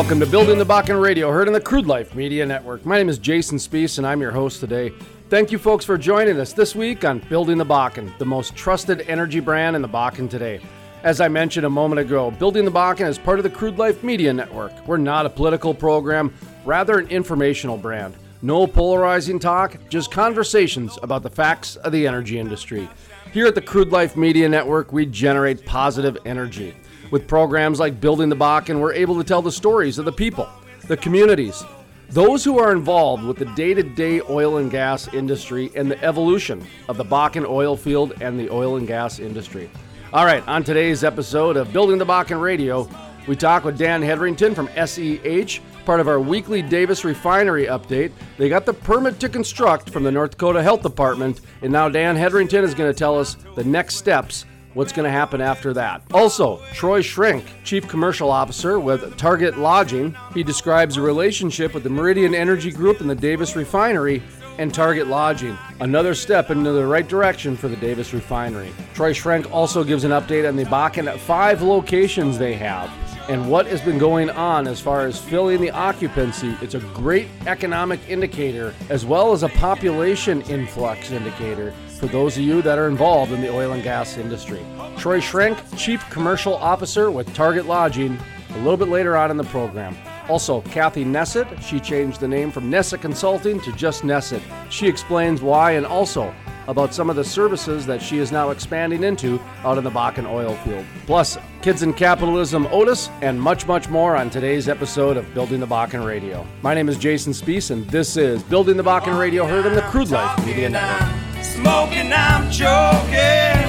Welcome to Building the Bakken Radio, heard on the Crude Life Media Network. My name is Jason Spiess, and I'm your host today. Thank you, folks, for joining us this week on Building the Bakken, the most trusted energy brand in the Bakken today. As I mentioned a moment ago, Building the Bakken is part of the Crude Life Media Network. We're not a political program, rather, an informational brand. No polarizing talk, just conversations about the facts of the energy industry. Here at the Crude Life Media Network, we generate positive energy. With programs like Building the Bakken, we're able to tell the stories of the people, the communities, those who are involved with the day to day oil and gas industry and the evolution of the Bakken oil field and the oil and gas industry. All right, on today's episode of Building the Bakken Radio, we talk with Dan Hedrington from SEH, part of our weekly Davis refinery update. They got the permit to construct from the North Dakota Health Department, and now Dan Hedrington is going to tell us the next steps what's going to happen after that. Also, Troy Schrenk, Chief Commercial Officer with Target Lodging, he describes a relationship with the Meridian Energy Group and the Davis Refinery and Target Lodging. Another step into the right direction for the Davis Refinery. Troy Schrenk also gives an update on the Bakken at five locations they have and what has been going on as far as filling the occupancy. It's a great economic indicator as well as a population influx indicator for those of you that are involved in the oil and gas industry. Troy Schrenk, Chief Commercial Officer with Target Lodging, a little bit later on in the program. Also, Kathy Neset, she changed the name from Neset Consulting to just Neset. She explains why and also about some of the services that she is now expanding into out in the Bakken oil field. Plus, Kids in Capitalism Otis, and much, much more on today's episode of Building the Bakken Radio. My name is Jason Spiess, and this is Building the Bakken Radio, heard in the Crude Life Media Network. Smoking, I'm joking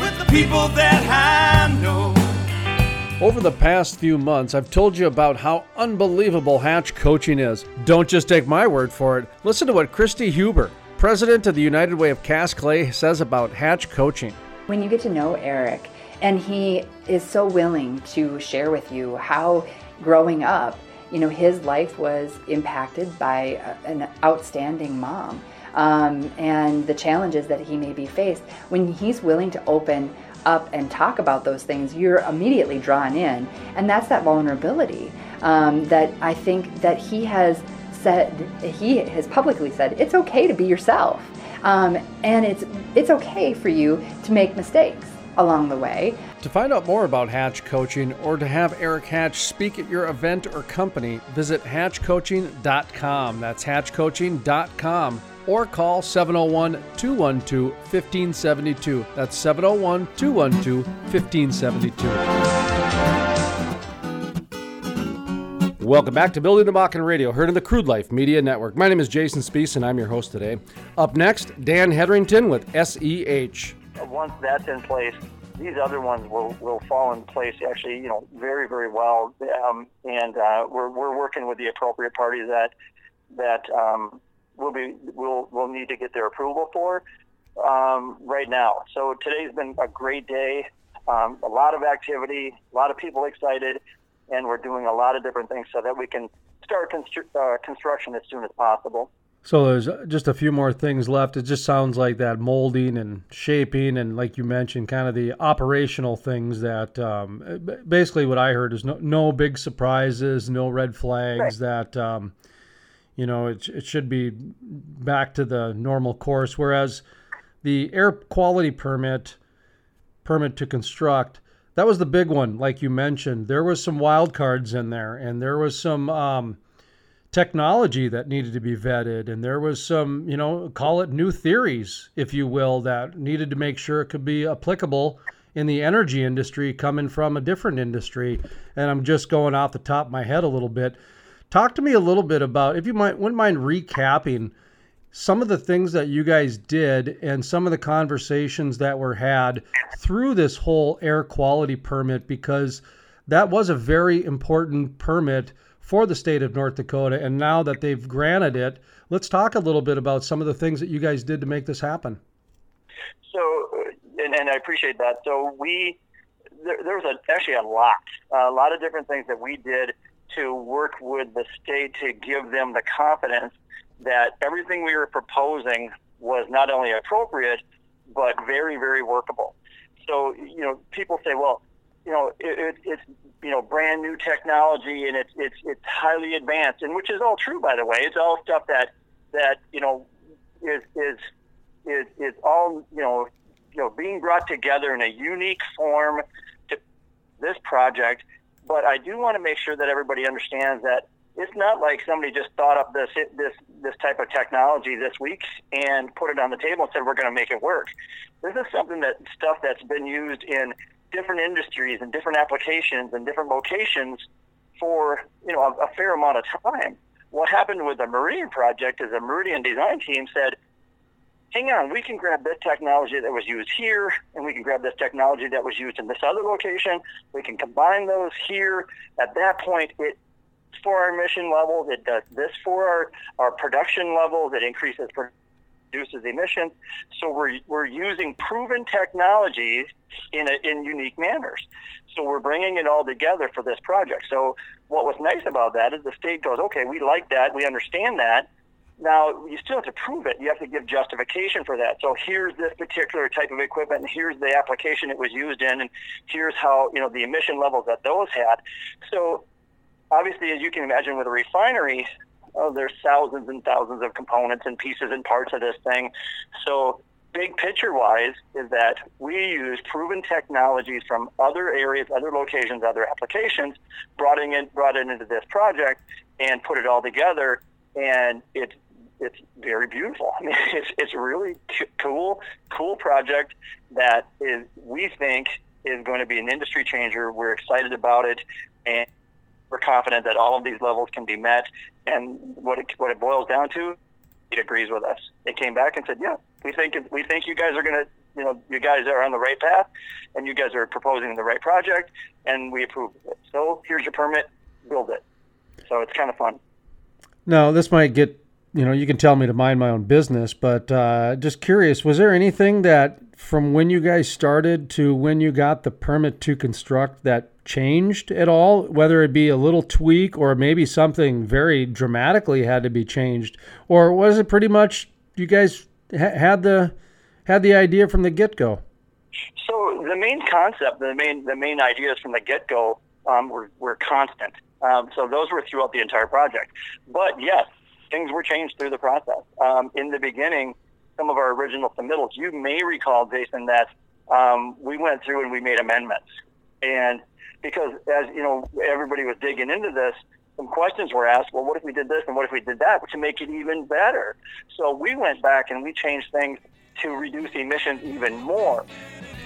with the people that I know. Over the past few months, I've told you about how unbelievable Hatch coaching is. Don't just take my word for it. Listen to what Christy Huber, president of the United Way of Cass Clay, says about Hatch coaching. When you get to know Eric, and he is so willing to share with you how growing up, you know, his life was impacted by an outstanding mom um, and the challenges that he may be faced. When he's willing to open up and talk about those things, you're immediately drawn in, and that's that vulnerability um, that I think that he has said. He has publicly said it's okay to be yourself, um, and it's it's okay for you to make mistakes along the way. To find out more about Hatch Coaching or to have Eric Hatch speak at your event or company, visit hatchcoaching.com. That's hatchcoaching.com or call 701 212 1572. That's 701 212 1572. Welcome back to Building the Bakken Radio, heard on the Crude Life Media Network. My name is Jason Spiess, and I'm your host today. Up next, Dan Hedrington with SEH. Once that's in place, these other ones will, will fall in place actually, you know, very, very well. Um, and uh, we're, we're working with the appropriate parties that that um, will be will will need to get their approval for um, right now. So today's been a great day. Um, a lot of activity, a lot of people excited, and we're doing a lot of different things so that we can start constru- uh, construction as soon as possible. So there's just a few more things left. It just sounds like that molding and shaping, and like you mentioned, kind of the operational things that um, basically what I heard is no, no big surprises, no red flags. Right. That um, you know it, it should be back to the normal course. Whereas the air quality permit, permit to construct, that was the big one, like you mentioned. There was some wild cards in there, and there was some. Um, technology that needed to be vetted and there was some you know call it new theories if you will that needed to make sure it could be applicable in the energy industry coming from a different industry and i'm just going off the top of my head a little bit talk to me a little bit about if you might wouldn't mind recapping some of the things that you guys did and some of the conversations that were had through this whole air quality permit because that was a very important permit for the state of North Dakota. And now that they've granted it, let's talk a little bit about some of the things that you guys did to make this happen. So, and, and I appreciate that. So we, there, there was a, actually a lot, a lot of different things that we did to work with the state to give them the confidence that everything we were proposing was not only appropriate, but very, very workable. So, you know, people say, well, you know, it, it, it's you know brand new technology and it's it's it's highly advanced, and which is all true by the way. It's all stuff that that you know is is is is all you know you know being brought together in a unique form to this project. But I do want to make sure that everybody understands that it's not like somebody just thought up this this this type of technology this week and put it on the table and said we're going to make it work. This is something that stuff that's been used in different industries and different applications and different locations for you know a, a fair amount of time. What happened with the Meridian project is the Meridian design team said, "Hang on, we can grab this technology that was used here, and we can grab this technology that was used in this other location. We can combine those here. At that point, it for our emission levels. It does this for our, our production levels. It increases reduces emissions. So we're, we're using proven technologies in, a, in unique manners. So we're bringing it all together for this project. So what was nice about that is the state goes, okay, we like that, we understand that. Now you still have to prove it. You have to give justification for that. So here's this particular type of equipment, and here's the application it was used in, and here's how you know the emission levels that those had. So obviously, as you can imagine, with a refinery, oh, there's thousands and thousands of components and pieces and parts of this thing. So, big picture wise, is that we use proven technologies from other areas, other locations, other applications, brought in, brought it into this project, and put it all together. And it's it's very beautiful. I mean, it's it's really cool, cool project that is we think is going to be an industry changer. We're excited about it, and we're confident that all of these levels can be met. And what it, what it boils down to, it agrees with us. They came back and said, yeah, we think we think you guys are going to, you know, you guys are on the right path, and you guys are proposing the right project, and we approve it. So here's your permit, build it. So it's kind of fun. Now this might get, you know, you can tell me to mind my own business, but uh, just curious, was there anything that from when you guys started to when you got the permit to construct that changed at all, whether it be a little tweak or maybe something very dramatically had to be changed, or was it pretty much you guys ha- had the had the idea from the get go? So the main concept, the main the main ideas from the get go um, were were constant. Um, so those were throughout the entire project. But yes, things were changed through the process. Um, in the beginning, some of our original submittals, you may recall, Jason, that um, we went through and we made amendments. And because as you know, everybody was digging into this. Some questions were asked. Well, what if we did this and what if we did that to make it even better? So we went back and we changed things to reduce emissions even more.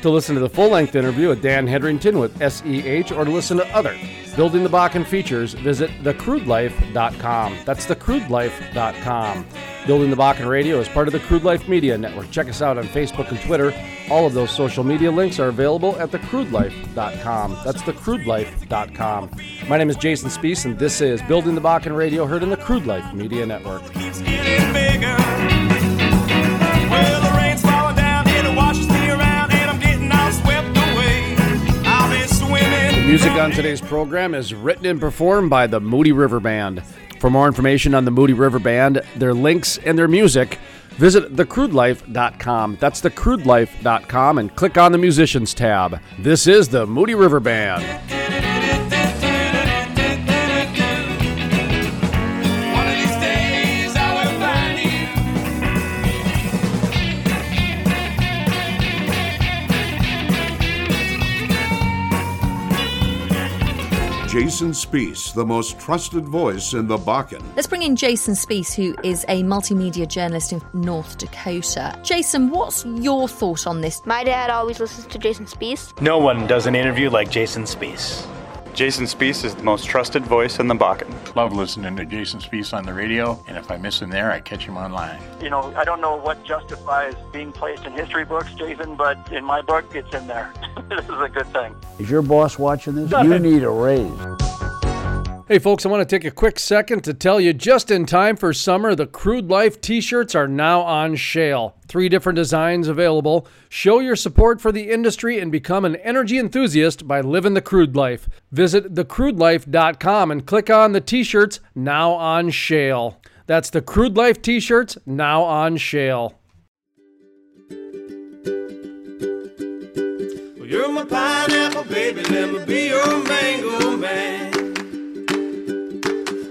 To listen to the full length interview with Dan Hedrington with SEH or to listen to other Building the Bakken features, visit thecrudelife.com. That's thecrudelife.com. Building the Bakken Radio is part of the Crude Life Media Network. Check us out on Facebook and Twitter. All of those social media links are available at thecrudelife.com. That's thecrudelife.com. My name is Jason Spiess, and this is Building the Bakken Radio, heard in the Crude Life Media Network. Music on today's program is written and performed by the Moody River Band. For more information on the Moody River Band, their links, and their music, visit thecrudelife.com. That's thecrudelife.com and click on the musicians tab. This is the Moody River Band. Jason Spiess, the most trusted voice in the Bakken. Let's bring in Jason Spiess, who is a multimedia journalist in North Dakota. Jason, what's your thought on this? My dad always listens to Jason Spiess. No one does an interview like Jason Spiess. Jason Spiess is the most trusted voice in the Bakken. Love listening to Jason Spiess on the radio, and if I miss him there, I catch him online. You know, I don't know what justifies being placed in history books, Jason, but in my book, it's in there. this is a good thing. Is your boss watching this? You need a raise. Hey, folks, I want to take a quick second to tell you just in time for summer, the Crude Life t shirts are now on sale. Three different designs available. Show your support for the industry and become an energy enthusiast by living the crude life. Visit thecrudelife.com and click on the t shirts now on sale. That's the Crude Life t shirts now on sale. You're my pineapple, baby, let me be your mango man.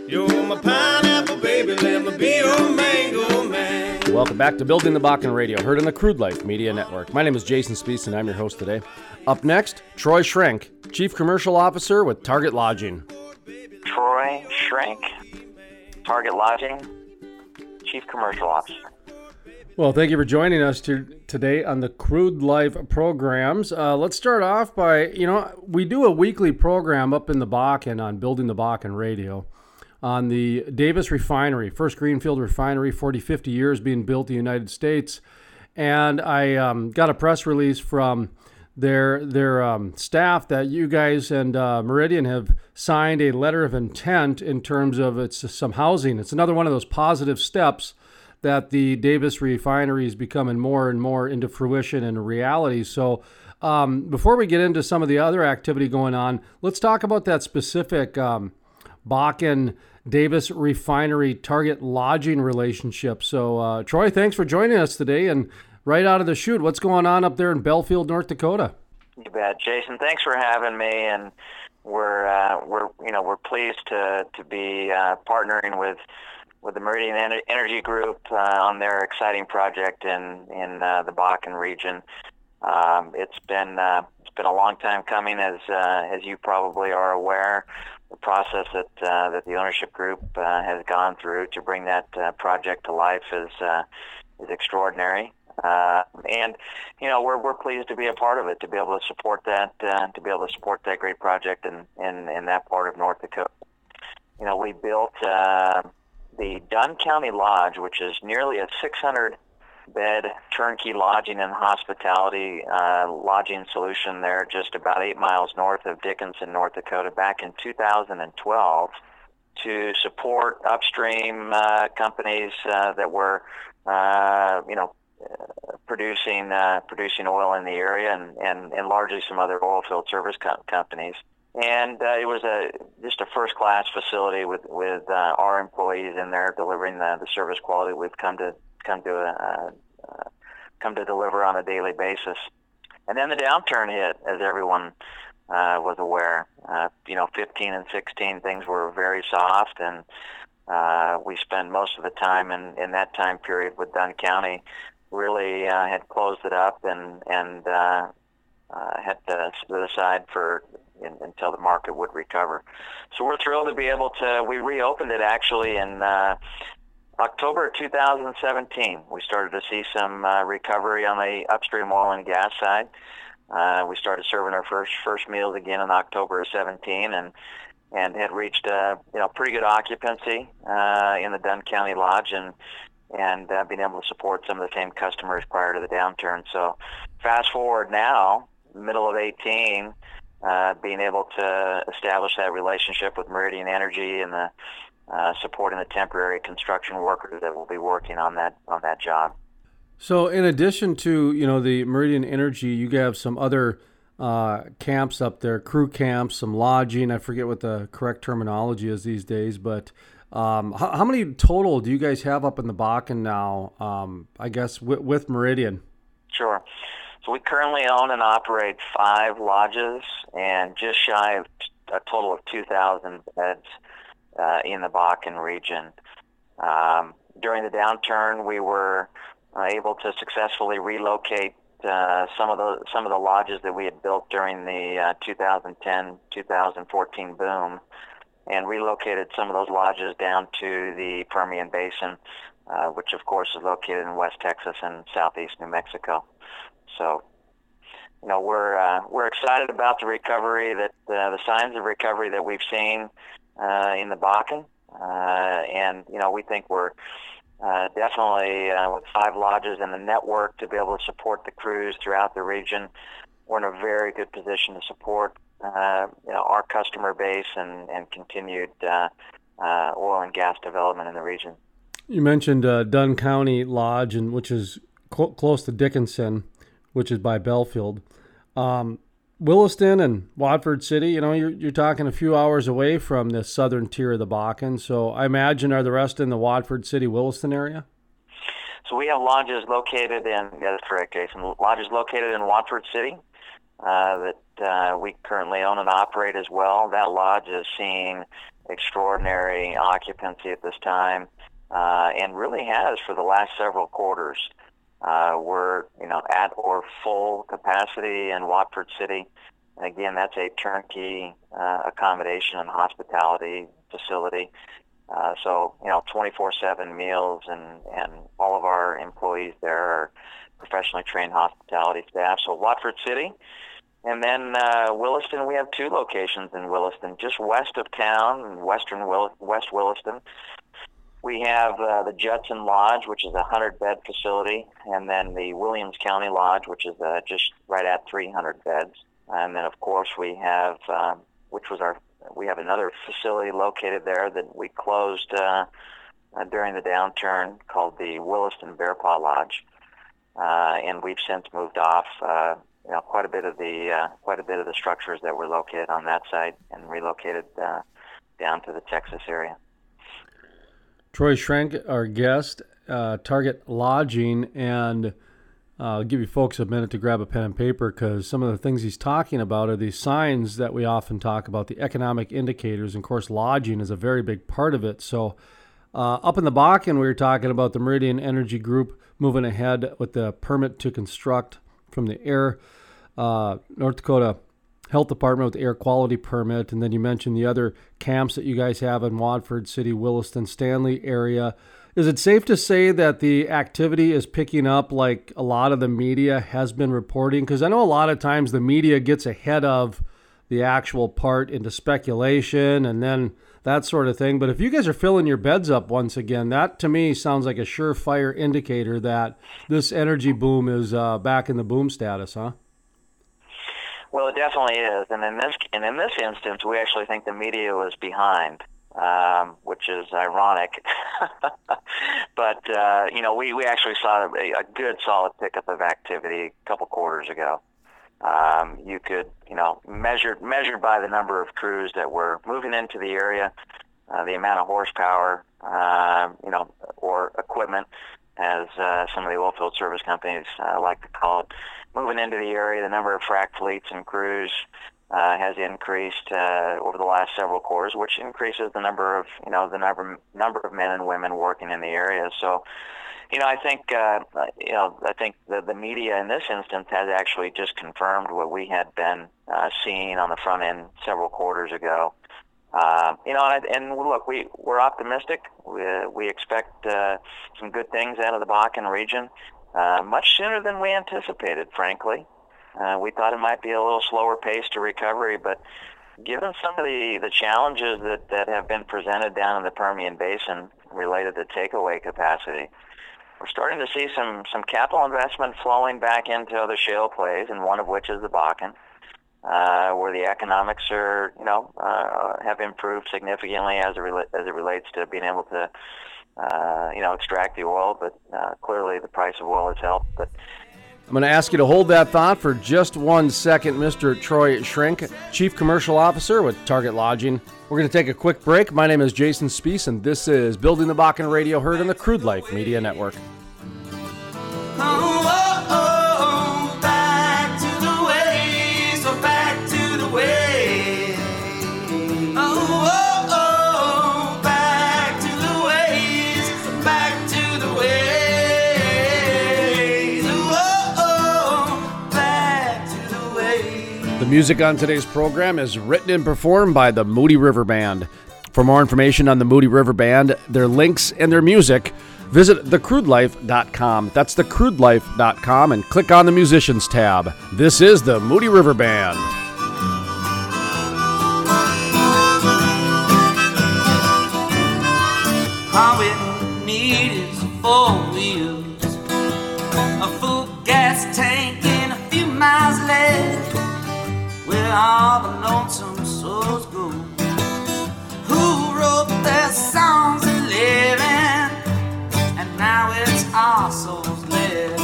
You're my pineapple, baby, let me be your mango man. Welcome back to Building the Bakken Radio, heard on the Crude Life Media Network. My name is Jason Spiess, and I'm your host today. Up next, Troy Schrenk, Chief Commercial Officer with Target Lodging. Troy Schrenk, Target Lodging, Chief Commercial Officer. Well, thank you for joining us to, today on the Crude Life programs. Uh, let's start off by, you know, we do a weekly program up in the Bakken on Building the Bakken Radio on the Davis Refinery, first Greenfield refinery, 40, 50 years being built in the United States. And I um, got a press release from their their um, staff that you guys and uh, Meridian have signed a letter of intent in terms of it's some housing. It's another one of those positive steps that the Davis refinery is becoming more and more into fruition and reality. So, um, before we get into some of the other activity going on, let's talk about that specific um, Bakken Davis refinery target lodging relationship. So, uh, Troy, thanks for joining us today. And right out of the chute, what's going on up there in Belfield, North Dakota? You bet, Jason. Thanks for having me, and we're uh, we're you know we're pleased to to be uh, partnering with with the Meridian Energy Group uh, on their exciting project in in uh, the Bakken region. Um, it's been uh, it's been a long time coming, as uh, as you probably are aware. The process that uh, that the ownership group uh, has gone through to bring that uh, project to life is uh, is extraordinary. Uh, and you know we're we're pleased to be a part of it, to be able to support that, to be able to support that great project in in, in that part of North Dakota. You know, we built the Dunn County Lodge, which is nearly a 600 bed turnkey lodging and hospitality uh, lodging solution there, just about eight miles north of Dickinson, North Dakota, back in 2012 to support upstream uh, companies uh, that were, uh, you know, producing uh, producing oil in the area and, and, and largely some other oil field service co- companies. And uh, it was a just a first class facility with with uh, our employees in there delivering the, the service quality we've come to come to uh, uh, come to deliver on a daily basis. And then the downturn hit, as everyone uh, was aware. Uh, you know, 15 and 16 things were very soft, and uh, we spent most of the time in in that time period with Dunn County. Really uh, had closed it up and and uh, uh, had to set aside for in, until the market would recover. So we're thrilled to be able to. We reopened it actually in uh, October 2017. We started to see some uh, recovery on the upstream oil and gas side. Uh, we started serving our first first meals again in October of 17, and and had reached a you know pretty good occupancy uh, in the Dunn County Lodge and and uh, being able to support some of the same customers prior to the downturn. So fast forward now, middle of 18, uh, being able to establish that relationship with Meridian Energy and the uh, supporting the temporary construction workers that will be working on that on that job. So, in addition to you know the Meridian Energy, you have some other uh, camps up there, crew camps, some lodging. I forget what the correct terminology is these days, but um, how, how, many total do you guys have up in the Bakken now? Um, I guess with, with Meridian. Sure. So we currently own and operate five lodges and just shy of a total of 2,000 beds uh, in the Bakken region. Um, during the downturn, we were uh, able to successfully relocate uh, some of the some of the lodges that we had built during the 2010-2014 uh, boom, and relocated some of those lodges down to the Permian Basin, uh, which of course is located in West Texas and Southeast New Mexico. So, you know, we're uh, we're excited about the recovery that uh, the signs of recovery that we've seen uh, in the Bakken, uh, and you know, we think we're uh, definitely uh, with five lodges and the network to be able to support the crews throughout the region. We're in a very good position to support uh, you know, our customer base and, and continued uh, uh, oil and gas development in the region. You mentioned uh, Dunn County Lodge, and which is cl- close to Dickinson which is by Belfield. Um, Williston and Watford City, you know, you're, you're talking a few hours away from the southern tier of the Bakken. So I imagine are the rest in the Watford City, Williston area? So we have lodges located in, yeah, that's correct, Jason. Lodges located in Watford City, uh, that uh, we currently own and operate as well. That lodge is seeing extraordinary occupancy at this time, uh, and really has for the last several quarters. Uh, we're you know at or full capacity in Watford City. Again, that's a turnkey uh, accommodation and hospitality facility. Uh, so you know, 24/7 meals, and and all of our employees there are professionally trained hospitality staff. So Watford City, and then uh, Williston. We have two locations in Williston, just west of town, western Will- West Williston. We have uh, the Judson Lodge, which is a 100 bed facility, and then the Williams County Lodge, which is uh, just right at 300 beds. And then, of course, we have, uh, which was our, we have another facility located there that we closed uh, uh, during the downturn called the Williston Bear Paw Lodge, uh, and we've since moved off. Uh, you know, quite a bit of the uh, quite a bit of the structures that were located on that site and relocated uh, down to the Texas area. Troy Schrenk, our guest, uh, Target Lodging, and uh, I'll give you folks a minute to grab a pen and paper because some of the things he's talking about are these signs that we often talk about, the economic indicators. And of course, lodging is a very big part of it. So, uh, up in the Bakken, we were talking about the Meridian Energy Group moving ahead with the permit to construct from the air. Uh, North Dakota health department with air quality permit, and then you mentioned the other camps that you guys have in Watford City, Williston, Stanley area. Is it safe to say that the activity is picking up like a lot of the media has been reporting? Because I know a lot of times the media gets ahead of the actual part into speculation and then that sort of thing. But if you guys are filling your beds up once again, that to me sounds like a surefire indicator that this energy boom is uh, back in the boom status, huh? Well, it definitely is, and in this and in this instance, we actually think the media was behind, um, which is ironic. but uh, you know, we, we actually saw a, a good solid pickup of activity a couple quarters ago. Um, you could, you know, measured measured by the number of crews that were moving into the area, uh, the amount of horsepower, uh, you know, or equipment, as uh, some of the oilfield service companies uh, like to call it moving into the area, the number of frac fleets and crews uh, has increased uh, over the last several quarters, which increases the number of you know the number number of men and women working in the area. So, you know, I think uh, you know I think the the media in this instance has actually just confirmed what we had been uh, seeing on the front end several quarters ago. Uh, you know, and, and look, we we're optimistic. We, we expect uh, some good things out of the Bakken region uh, much sooner than we anticipated, frankly. Uh, we thought it might be a little slower pace to recovery, but given some of the, the challenges that, that have been presented down in the Permian Basin related to takeaway capacity, we're starting to see some, some capital investment flowing back into other shale plays, and one of which is the Bakken, uh, where the economics are, you know, uh, have improved significantly as it, as it relates to being able to uh, you know, extract the oil, but uh, clearly the price of oil has helped. But I'm going to ask you to hold that thought for just one second, Mr. Troy Schrenk, Chief Commercial Officer with Target Lodging. We're going to take a quick break. My name is Jason Spiess, and this is Building the Bakken Radio Heard on the Crude Life Media Network. Oh, music on today's program is written and performed by the Moody River Band. For more information on the Moody River Band, their links, and their music, visit thecrudelife.com. That's thecrudelife.com and click on the musicians tab. This is the Moody River Band. All the lonesome souls go. Who wrote their songs living, and now it's our souls left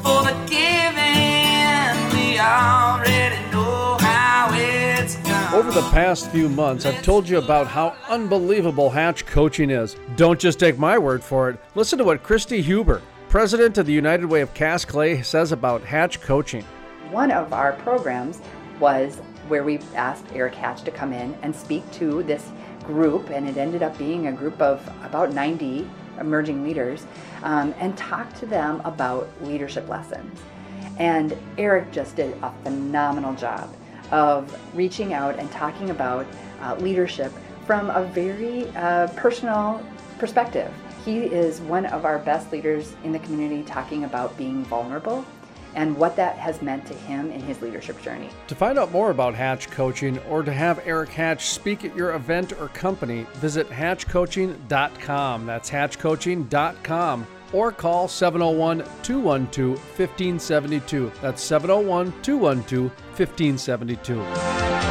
for the giving. We already know how it's done. Over the past few months, I've told you about how unbelievable Hatch coaching is. Don't just take my word for it. Listen to what Christy Huber, president of the United Way of Cass Clay, says about Hatch coaching. One of our programs was where we asked Eric Hatch to come in and speak to this group, and it ended up being a group of about 90 emerging leaders, um, and talk to them about leadership lessons. And Eric just did a phenomenal job of reaching out and talking about uh, leadership from a very uh, personal perspective. He is one of our best leaders in the community talking about being vulnerable and what that has meant to him in his leadership journey. To find out more about Hatch Coaching or to have Eric Hatch speak at your event or company, visit hatchcoaching.com. That's hatchcoaching.com or call 701 212 1572. That's 701 212 1572.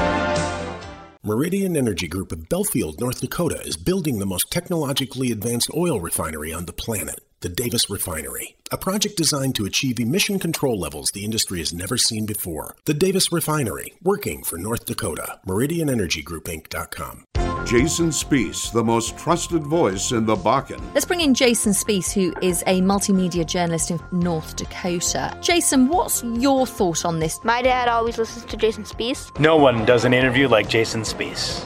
Meridian Energy Group of Belfield, North Dakota is building the most technologically advanced oil refinery on the planet, the Davis Refinery, a project designed to achieve emission control levels the industry has never seen before. The Davis Refinery, working for North Dakota. MeridianEnergyGroupInc.com. Jason Spiess, the most trusted voice in the Bakken. Let's bring in Jason Spiess, who is a multimedia journalist in North Dakota. Jason, what's your thought on this? My dad always listens to Jason Spiess. No one does an interview like Jason Spiess.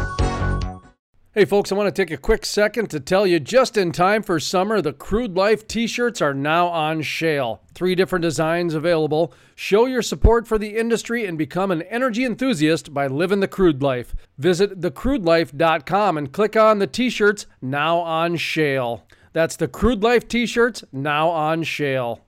Hey, folks, I want to take a quick second to tell you just in time for summer, the Crude Life t shirts are now on sale. Three different designs available. Show your support for the industry and become an energy enthusiast by living the crude life. Visit thecrudelife.com and click on the t shirts now on sale. That's the Crude Life t shirts now on sale.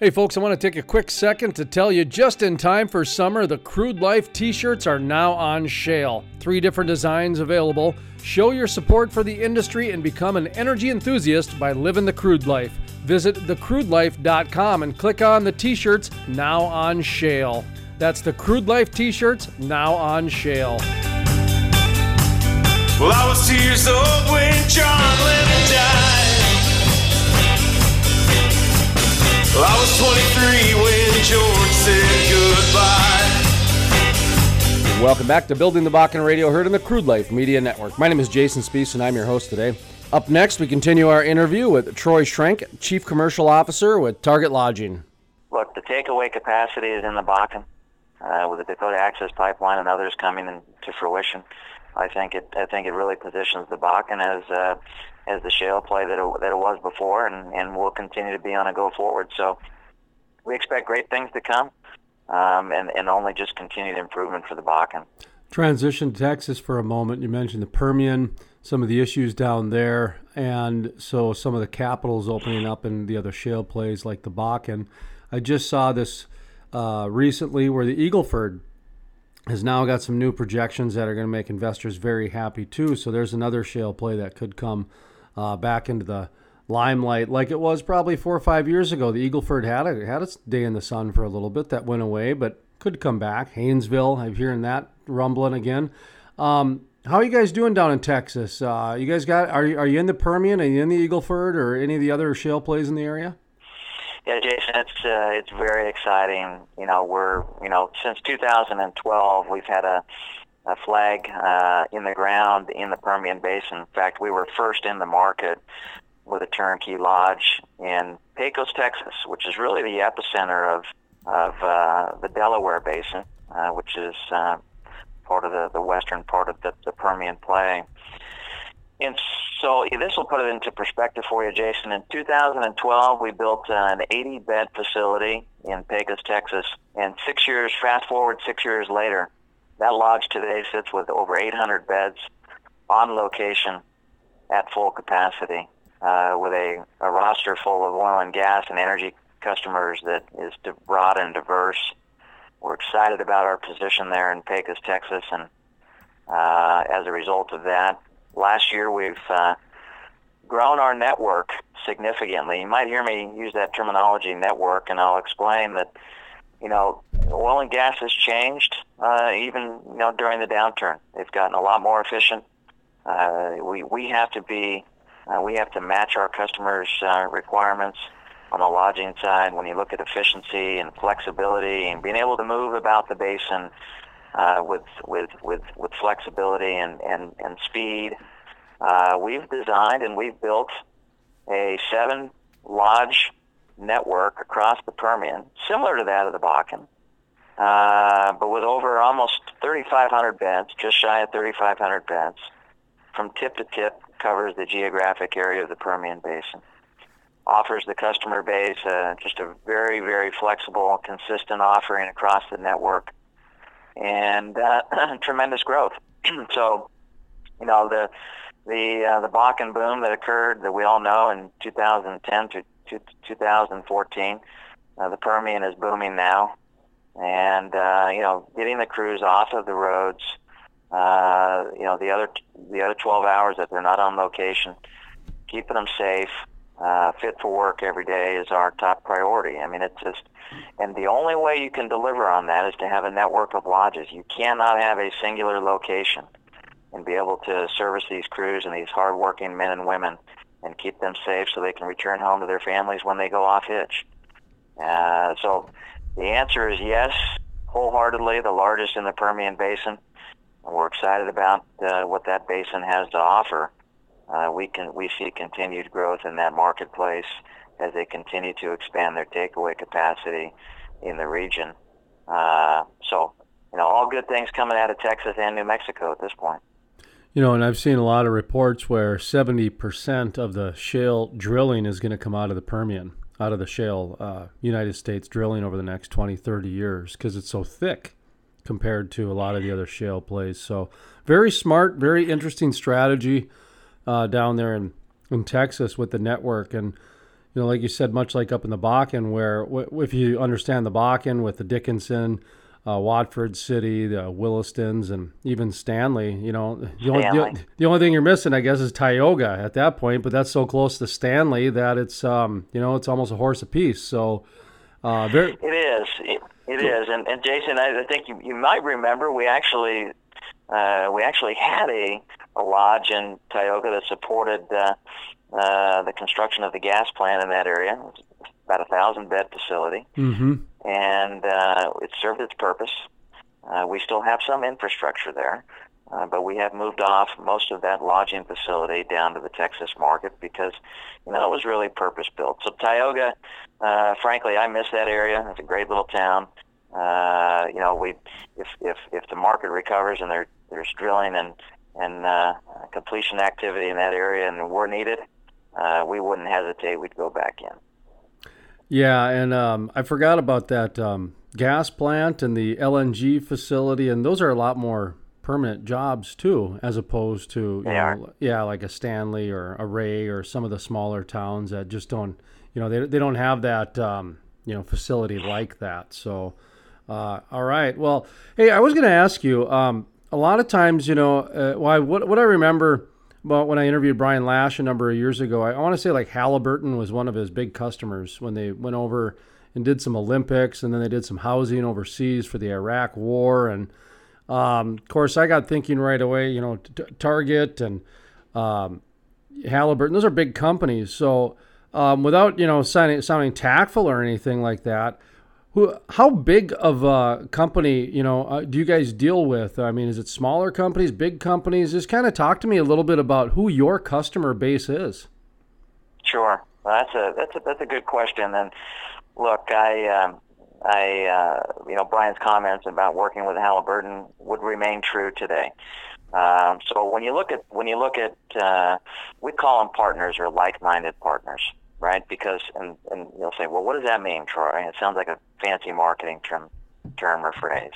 Hey folks, I want to take a quick second to tell you just in time for summer, the Crude Life t shirts are now on sale. Three different designs available. Show your support for the industry and become an energy enthusiast by living the crude life. Visit thecrudelife.com and click on the t shirts now on sale. That's the Crude Life t shirts now on sale. Well, I was years old when John Lennon died. Well, I was 23 when George said goodbye. Welcome back to Building the Bakken Radio, heard on the Crude Life Media Network. My name is Jason Spiess, and I'm your host today. Up next, we continue our interview with Troy Schrenk, Chief Commercial Officer with Target Lodging. Look, the takeaway capacity is in the Bakken, uh, with the Dakota Access Pipeline and others coming into fruition. I think it. I think it really positions the Bakken as uh, as the shale play that it, that it was before, and, and will continue to be on a go forward. So we expect great things to come, um, and and only just continued improvement for the Bakken. Transition to Texas for a moment. You mentioned the Permian, some of the issues down there, and so some of the capitals opening up in the other shale plays like the Bakken. I just saw this uh, recently where the Eagleford has now got some new projections that are going to make investors very happy too. So there's another shale play that could come uh, back into the limelight like it was probably four or five years ago. The Eagleford had a, had its day in the sun for a little bit. That went away, but could come back. Haynesville, I'm hearing that rumbling again. Um, how are you guys doing down in Texas? Uh, you guys got are you, are you in the Permian? Are you in the Eagleford or any of the other shale plays in the area? Yeah, Jason, it's uh, it's very exciting. You know, we're you know since 2012 we've had a a flag uh, in the ground in the Permian Basin. In fact, we were first in the market with a turnkey lodge in Pecos, Texas, which is really the epicenter of of uh, the Delaware Basin, uh, which is uh, part of the, the western part of the, the Permian play. And so this will put it into perspective for you, Jason. In 2012, we built an 80-bed facility in Pecos, Texas, and six years, fast forward six years later, that lodge today sits with over 800 beds on location at full capacity uh, with a, a roster full of oil and gas and energy customers that is broad and diverse. We're excited about our position there in Pecos, Texas, and uh, as a result of that, last year we've uh, grown our network significantly. You might hear me use that terminology, network, and I'll explain that you know, oil and gas has changed uh, even you know during the downturn. They've gotten a lot more efficient. Uh, we we have to be uh, we have to match our customers' uh, requirements. On the lodging side, when you look at efficiency and flexibility and being able to move about the basin uh, with with with with flexibility and and and speed, uh, we've designed and we've built a seven lodge network across the Permian, similar to that of the Bakken, uh, but with over almost 3,500 beds, just shy of 3,500 beds, from tip to tip covers the geographic area of the Permian Basin. Offers the customer base uh, just a very, very flexible, consistent offering across the network, and uh, tremendous growth. so, you know the the uh, the Bakken boom that occurred that we all know in 2010 to, to 2014. Uh, the Permian is booming now, and uh, you know getting the crews off of the roads. Uh, you know the other the other 12 hours that they're not on location, keeping them safe, uh, fit for work every day is our top priority. I mean it's just, and the only way you can deliver on that is to have a network of lodges. You cannot have a singular location and be able to service these crews and these hardworking men and women and keep them safe so they can return home to their families when they go off hitch. Uh, so the answer is yes, wholeheartedly, the largest in the Permian Basin. We're excited about uh, what that basin has to offer. Uh, we can we see continued growth in that marketplace as they continue to expand their takeaway capacity in the region. Uh, so, you know, all good things coming out of Texas and New Mexico at this point. You know, and I've seen a lot of reports where 70% of the shale drilling is going to come out of the Permian, out of the shale uh, United States drilling over the next 20, 30 years because it's so thick compared to a lot of the other shale plays. So, very smart, very interesting strategy uh, down there in, in Texas with the network. And, you know, like you said, much like up in the Bakken, where w- if you understand the Bakken with the Dickinson, uh, Watford City, the Willistons, and even Stanley. You know, the only, the, the, only thing you're missing, I guess, is Tioga at that point. But that's so close to Stanley that it's, um, you know, it's almost a horse apiece. So, uh, very. It is. It, it is. And, and Jason, I, I think you, you might remember we actually uh, we actually had a, a lodge in Tioga that supported uh, uh, the construction of the gas plant in that area. about a thousand bed facility. Mm-hmm and uh, it served its purpose. Uh, we still have some infrastructure there, uh, but we have moved off most of that lodging facility down to the Texas market because, you know, it was really purpose built. So Tioga, uh, frankly, I miss that area. It's a great little town. Uh, you know, we if if if the market recovers and there there's drilling and and uh, completion activity in that area and we're needed, uh, we wouldn't hesitate. We'd go back in. Yeah, and um, I forgot about that um, gas plant and the LNG facility, and those are a lot more permanent jobs too, as opposed to they know, are. yeah, like a Stanley or a Ray or some of the smaller towns that just don't, you know, they they don't have that um, you know facility like that. So, uh, all right, well, hey, I was going to ask you. Um, a lot of times, you know, uh, why what what I remember well, when I interviewed Brian Lash a number of years ago, I, I want to say like Halliburton was one of his big customers when they went over and did some Olympics, and then they did some housing overseas for the Iraq War. And um, of course, I got thinking right away, you know, t- Target and um, Halliburton; those are big companies. So um, without you know sounding, sounding tactful or anything like that, who, how big of a company, you know, uh, do you guys deal with? I mean, is it smaller companies, big companies? Just kind of talk to me a little bit about who your customer base is. Sure, that's a that's a that's a good question. And look, I um, I uh, you know Brian's comments about working with Halliburton would remain true today. Um, so when you look at when you look at uh, we call them partners or like-minded partners right? Because and and you'll say, well, what does that mean, Troy? It sounds like a fancy marketing term, term or phrase.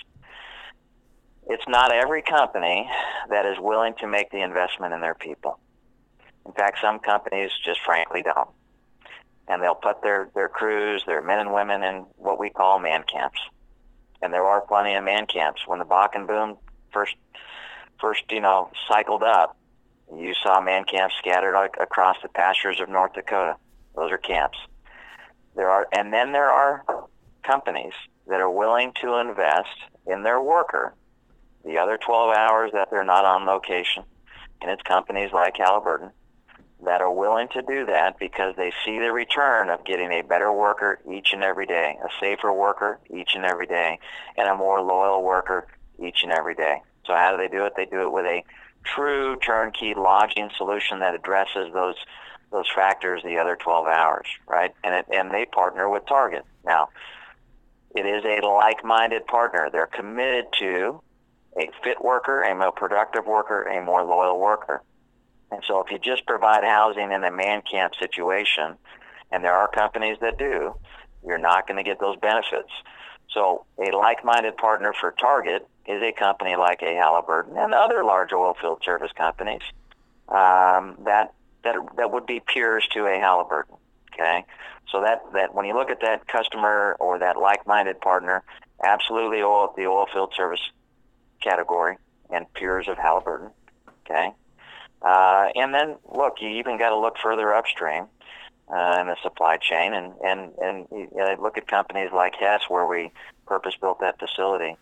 It's not every company that is willing to make the investment in their people. In fact, some companies just frankly don't. And they'll put their, their crews, their men and women in what we call man camps. And there are plenty of man camps. When the Bakken boom first, first you know, cycled up, you saw man camps scattered across the pastures of North Dakota. Those are camps. There are, and then there are companies that are willing to invest in their worker the other 12 hours that they're not on location. And it's companies like Halliburton that are willing to do that because they see the return of getting a better worker each and every day, a safer worker each and every day, and a more loyal worker each and every day. So how do they do it? They do it with a true turnkey lodging solution that addresses those those factors the other 12 hours, right? And it, and they partner with Target. Now, it is a like-minded partner. They're committed to a fit worker, a more productive worker, a more loyal worker. And so if you just provide housing in a man camp situation, and there are companies that do, you're not going to get those benefits. So a like-minded partner for Target is a company like a Halliburton and other large oil field service companies um, that that that would be peers to a Halliburton. Okay, so that that when you look at that customer or that like-minded partner, absolutely oil the oil field service category and peers of Halliburton. Okay, uh, and then look, you even got to look further upstream uh, in the supply chain, and and and you know, look at companies like Hess, where we purpose built that facility.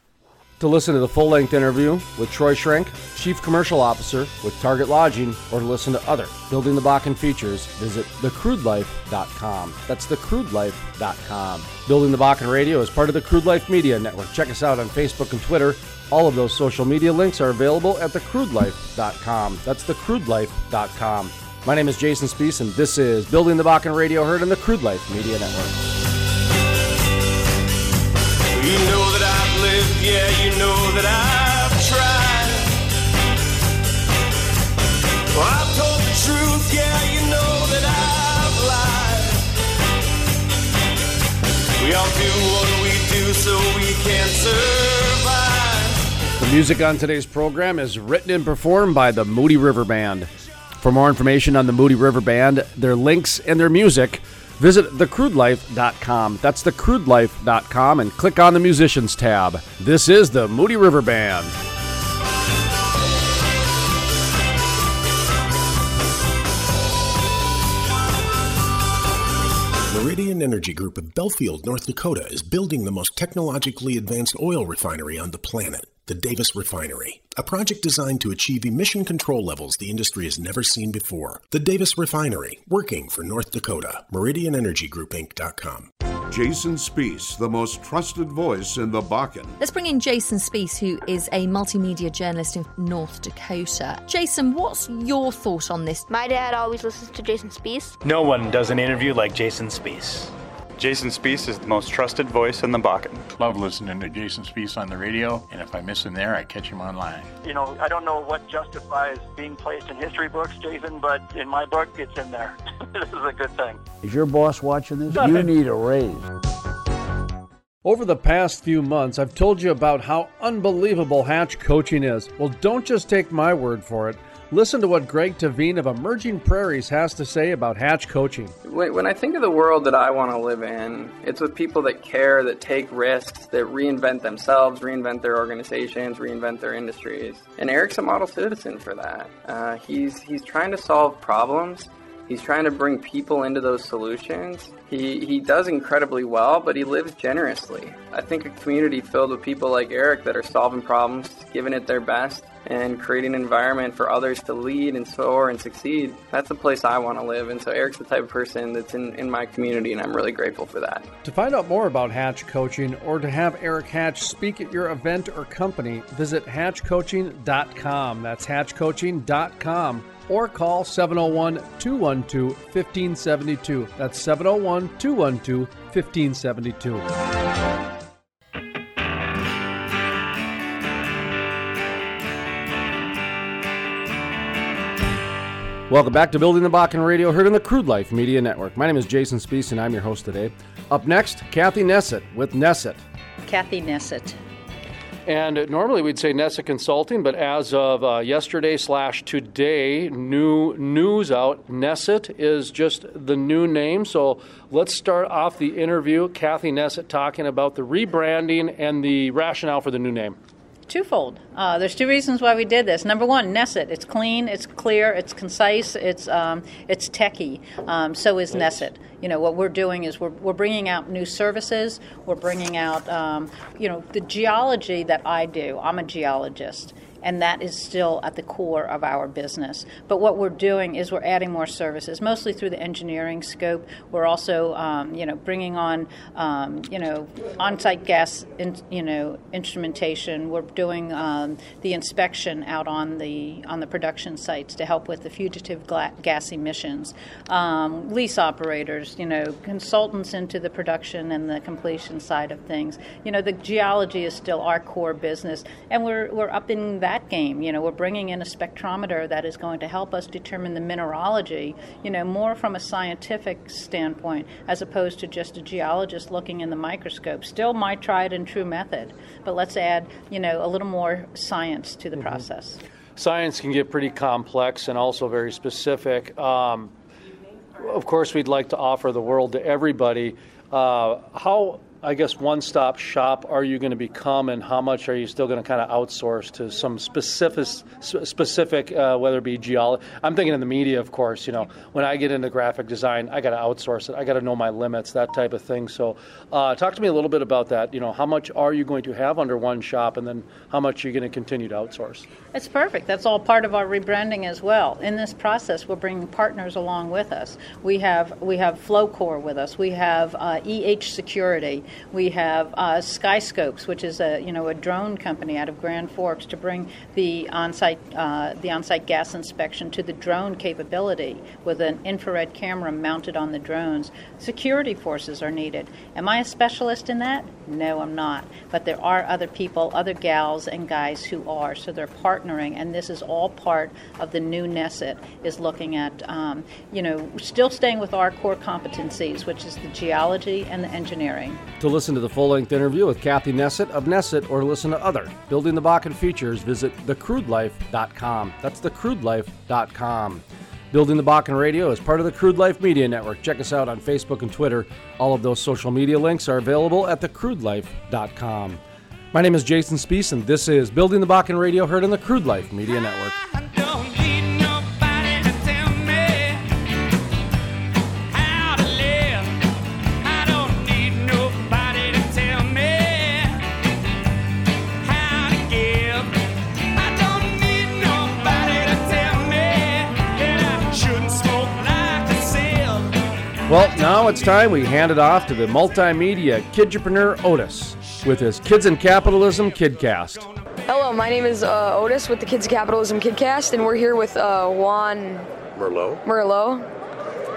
To listen to the full length interview with Troy Schrenk, Chief Commercial Officer with Target Lodging, or to listen to other Building the Bakken features, visit thecrudelife.com. That's thecrudelife.com. Building the Bakken Radio is part of the Crude Life Media Network. Check us out on Facebook and Twitter. All of those social media links are available at thecrudelife.com. That's thecrudelife.com. My name is Jason Spiess, and this is Building the Bakken Radio, heard on the Crude Life Media Network. Know yeah, you know that I've tried. Well, I've told the truth, yeah, you know that I've lied. We all do what we do so we can survive. The music on today's program is written and performed by the Moody River Band. For more information on the Moody River Band, their links, and their music, Visit thecrudelife.com. That's thecrudelife.com and click on the musicians tab. This is the Moody River Band. Meridian Energy Group of Belfield, North Dakota is building the most technologically advanced oil refinery on the planet, the Davis Refinery, a project designed to achieve emission control levels the industry has never seen before. The Davis Refinery, working for North Dakota. MeridianEnergyGroupInc.com. Jason Spiess, the most trusted voice in the Bakken. Let's bring in Jason Spiess, who is a multimedia journalist in North Dakota. Jason, what's your thought on this? My dad always listens to Jason Spiess. No one does an interview like Jason Spiess. Jason Spiess is the most trusted voice in the Bakken. Love listening to Jason Spiess on the radio, and if I miss him there, I catch him online. You know, I don't know what justifies being placed in history books, Jason, but in my book, it's in there. this is a good thing. Is your boss watching this? You need a raise. Over the past few months, I've told you about how unbelievable Hatch coaching is. Well, don't just take my word for it. Listen to what Greg Tehven of Emerging Prairies has to say about Hatch coaching. When I think of the world that I want to live in, it's with people that care, that take risks, that reinvent themselves, reinvent their organizations, reinvent their industries. And Eric's a model citizen for that. Uh, he's he's trying to solve problems. He's trying to bring people into those solutions. He, he does incredibly well, but he lives generously. I think a community filled with people like Eric that are solving problems, giving it their best, and creating an environment for others to lead and soar and succeed. That's the place I want to live. And so Eric's the type of person that's in, in my community, and I'm really grateful for that. To find out more about Hatch Coaching or to have Eric Hatch speak at your event or company, visit hatchcoaching.com. That's hatchcoaching.com or call 701 212 1572. That's 701 212 1572. Welcome back to Building the Bakken Radio, heard on the Crude Life Media Network. My name is Jason Spiess, and I'm your host today. Up next, Kathy Neset with Neset. Kathy Neset. And normally we'd say Neset Consulting, but as of uh, yesterday slash today, new news out. Neset is just the new name. So let's start off the interview. Kathy Neset talking about the rebranding and the rationale for the new name. Twofold. Uh, there's two reasons why we did this. Number one, Neset. It's clean, it's clear, it's concise, it's um, it's techy. Um, so is Neset. You know what we're doing is we're, we're bringing out new services. We're bringing out um, you know the geology that I do. I'm a geologist and that is still at the core of our business. But what we're doing is we're adding more services, mostly through the engineering scope. We're also, um, you know, bringing on, um, you know, on-site gas, in, you know, instrumentation. We're doing um, the inspection out on the on the production sites to help with the fugitive gla- gas emissions. Um, lease operators, you know, consultants into the production and the completion side of things. You know, the geology is still our core business, and we're we're up in that game. You know, we're bringing in a spectrometer that is going to help us determine the mineralogy. You know, more from a scientific standpoint as opposed to just a geologist looking in the microscope. Still my tried and true method, but let's add, you know, a little more science to the mm-hmm. process. Science can get pretty complex and also very specific. Um, of course, we'd like to offer the world to everybody. Uh, how I guess one stop shop are you going to become, and how much are you still going to kind of outsource to some specific, specific uh, whether it be geology? I'm thinking in the media, of course. You know, when I get into graphic design, I got to outsource it. I got to know my limits, that type of thing. So, uh, talk to me a little bit about that. You know, how much are you going to have under one shop, and then how much are you going to continue to outsource? It's perfect. That's all part of our rebranding as well. In this process, we're bringing partners along with us. We have we have Flowcore with us. We have uh, EH Security. We have uh, SkySkopes, which is a you know a drone company out of Grand Forks to bring the on-site uh, the on-site gas inspection to the drone capability with an infrared camera mounted on the drones. Security forces are needed. Am I a specialist in that? No, I'm not. But there are other people, other gals and guys who are. So they're partnering, and this is all part of the new Neset is looking at um, you know still staying with our core competencies, which is the geology and the engineering. To listen to the full length interview with Kathy Neset of Neset or listen to other Building the Bakken features, visit thecrudelife.com. That's thecrudelife.com. Building the Bakken Radio is part of the Crude Life Media Network. Check us out on Facebook and Twitter. All of those social media links are available at thecrudelife.com. My name is Jason Spiess, and this is Building the Bakken Radio, heard on the Crude Life Media Network. It's time we hand it off to the multimedia kidpreneur Otis with his Kids and Capitalism Kidcast. Hello, my name is uh, Otis with the Kids and Capitalism Kidcast, and we're here with uh, Juan Merlot. Merlot,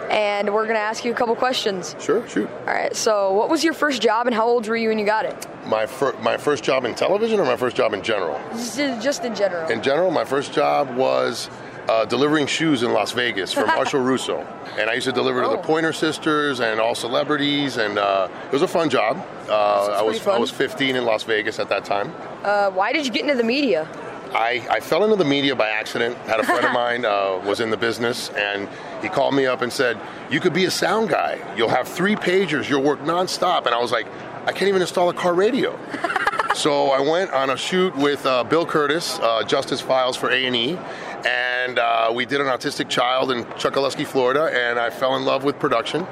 and we're going to ask you a couple questions. Sure, shoot. All right. So, what was your first job, and how old were you when you got it? My fir- my first job in television, or my first job in general? Just in general. In general, my first job was uh, delivering shoes in Las Vegas for Marshall Rousso. And I used to deliver oh. to the oh. Pointer Sisters and all celebrities, and uh, it was a fun job. Uh, I was fun. I was 15 in Las Vegas at that time. Uh, why did you get into the media? I, I fell into the media by accident. Had a friend of mine uh, was in the business, and he called me up and said, "You could be a sound guy. You'll have three pagers. You'll work nonstop." And I was like, "I can't even install a car radio." so I went on a shoot with uh, Bill Kurtis, uh, Justice Files for A and E, and uh, we did an autistic child in Chokoloskee, Florida, and I fell in love with production.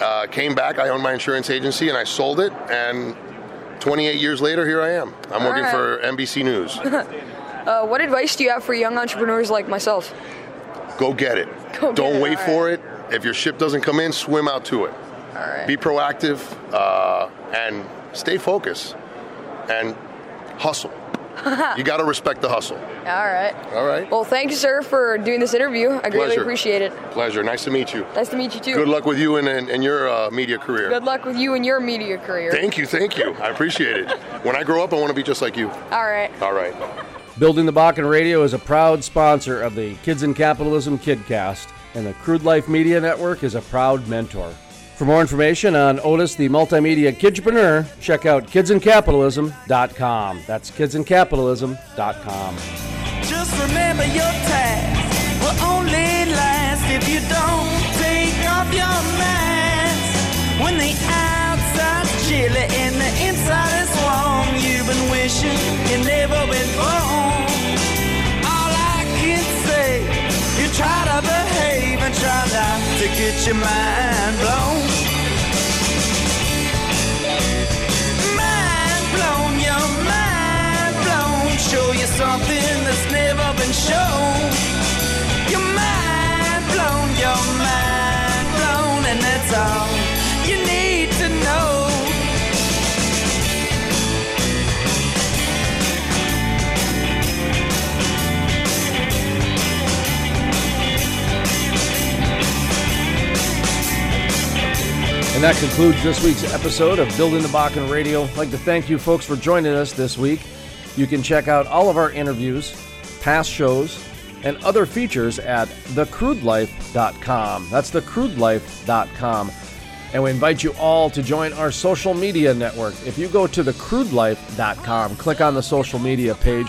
Uh, came back, I owned my insurance agency, and I sold it, and 28 years later, here I am. I'm All working right. for NBC News. uh, what advice do you have for young entrepreneurs like myself? Go get it. Go Don't get it. wait for it. If your ship doesn't come in, swim out to it. All right. Be proactive uh, and stay focused and hustle. you got to respect the hustle. All right. All right. Well, thank you, sir, for doing this interview. I Pleasure. greatly appreciate it. Pleasure. Nice to meet you. Nice to meet you, too. Good luck with you and, in your uh, media career. Good luck with you and your media career. Thank you. Thank you. I appreciate it. When I grow up, I want to be just like you. All right. All right. Building the Bakken Radio is a proud sponsor of the Kids in Capitalism Kidcast, and the Crude Life Media Network is a proud mentor. For more information on Otis, the multimedia kidpreneur, check out kidsincapitalism.com. That's kidsincapitalism.com. Just remember your will only last if you don't take off your mask. When the outside's chilly and the inside is warm, you've been wishing you never been born. All I can say, try to behave and try not to get your mind blown. Mind blown, your mind blown. Show you something that's show. Your mind blown, your mind blown, and that's all that concludes this week's episode of Building the Bakken Radio. I'd like to thank you folks for joining us this week. You can check out all of our interviews, past shows, and other features at thecrudelife.com. That's thecrudelife.com. And we invite you all to join our social media network. If you go to thecrudelife.com, click on the social media page.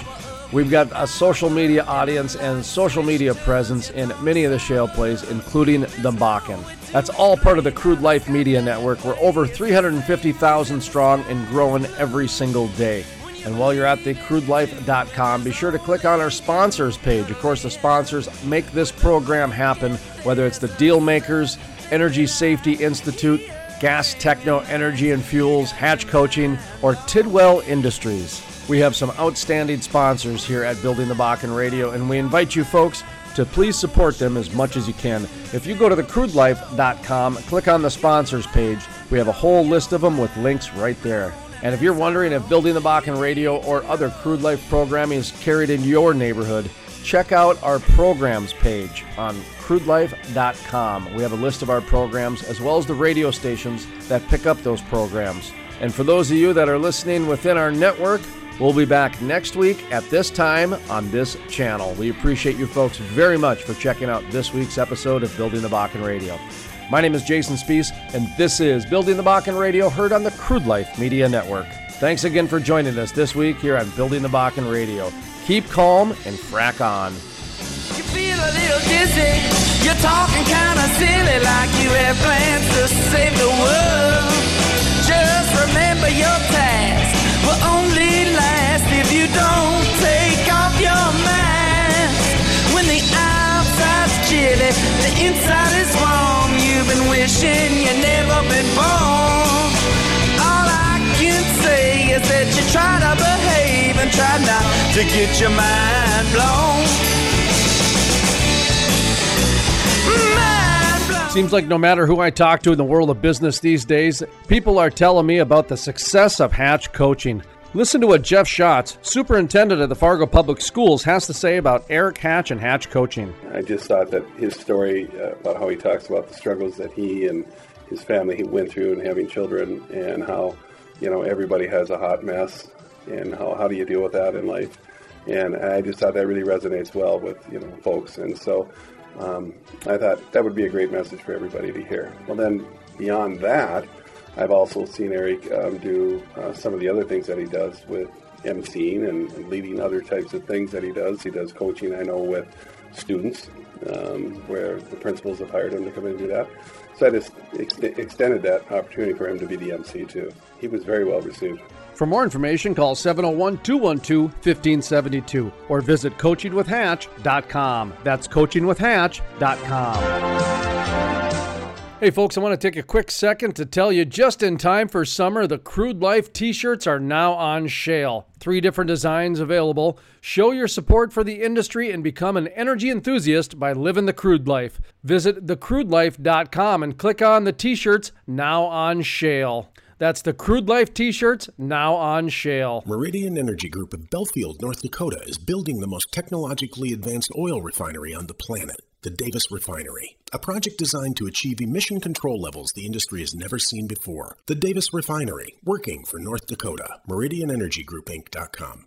We've got a social media audience and social media presence in many of the shale plays, including the Bakken. That's all part of the Crude Life Media Network. We're over 350,000 strong and growing every single day. And while you're at thecrudelife.com, be sure to click on our sponsors page. Of course, the sponsors make this program happen, whether it's the Deal Makers, Energy Safety Institute, Gas Techno Energy and Fuels, Hatch Coaching, or Tidwell Industries. We have some outstanding sponsors here at Building the Bakken Radio, and we invite you folks to please support them as much as you can. If you go to thecrudelife.com, click on the sponsors page, we have a whole list of them with links right there. And if you're wondering if Building the Bakken Radio or other Crude Life programming is carried in your neighborhood, check out our programs page on crudelife.com. We have a list of our programs as well as the radio stations that pick up those programs. And for those of you that are listening within our network, we'll be back next week at this time on this channel. We appreciate you folks very much for checking out this week's episode of Building the Bakken Radio. My name is Jason Spiess, and this is Building the Bakken Radio, heard on the Crude Life Media Network. Thanks again for joining us this week here on Building the Bakken Radio. Keep calm and frack on. You feel a little dizzy. You're talking kind of silly, like you have plans to save the world. Just remember your task don't take off your mask. When the outside's chilly, the inside is warm. You've been wishing you never been born. All I can say is that you try to behave and try not to get your mind blown. Seems like no matter who I talk to in the world of business these days, people are telling me about the success of Hatch coaching. Listen to what Jeff Schatz, superintendent of the Fargo Public Schools, has to say about Eric Hatch and Hatch coaching. I just thought that his story uh, about how he talks about the struggles that he and his family went through and having children and how, you know, everybody has a hot mess and how, how do you deal with that in life. And I just thought that really resonates well with, you know, folks. And so um, I thought that would be a great message for everybody to hear. Well, then beyond that, I've also seen Eric um, do uh, some of the other things that he does with emceeing and, leading other types of things that he does. He does coaching, I know, with students, um, where the principals have hired him to come in and do that. So I just ex- extended that opportunity for him to be the MC too. He was very well received. For more information, call 701 212 1572 or visit coachingwithhatch.com. That's coachingwithhatch.com. Hey, folks, I want to take a quick second to tell you just in time for summer, the Crude Life t shirts are now on sale. Three different designs available. Show your support for the industry and become an energy enthusiast by living the crude life. Visit thecrudelife.com and click on the t shirts now on sale. That's the Crude Life t shirts now on sale. Meridian Energy Group of Belfield, North Dakota is building the most technologically advanced oil refinery on the planet, the Davis Refinery. A project designed to achieve emission control levels the industry has never seen before. The Davis Refinery, working for North Dakota. MeridianEnergyGroupInc.com.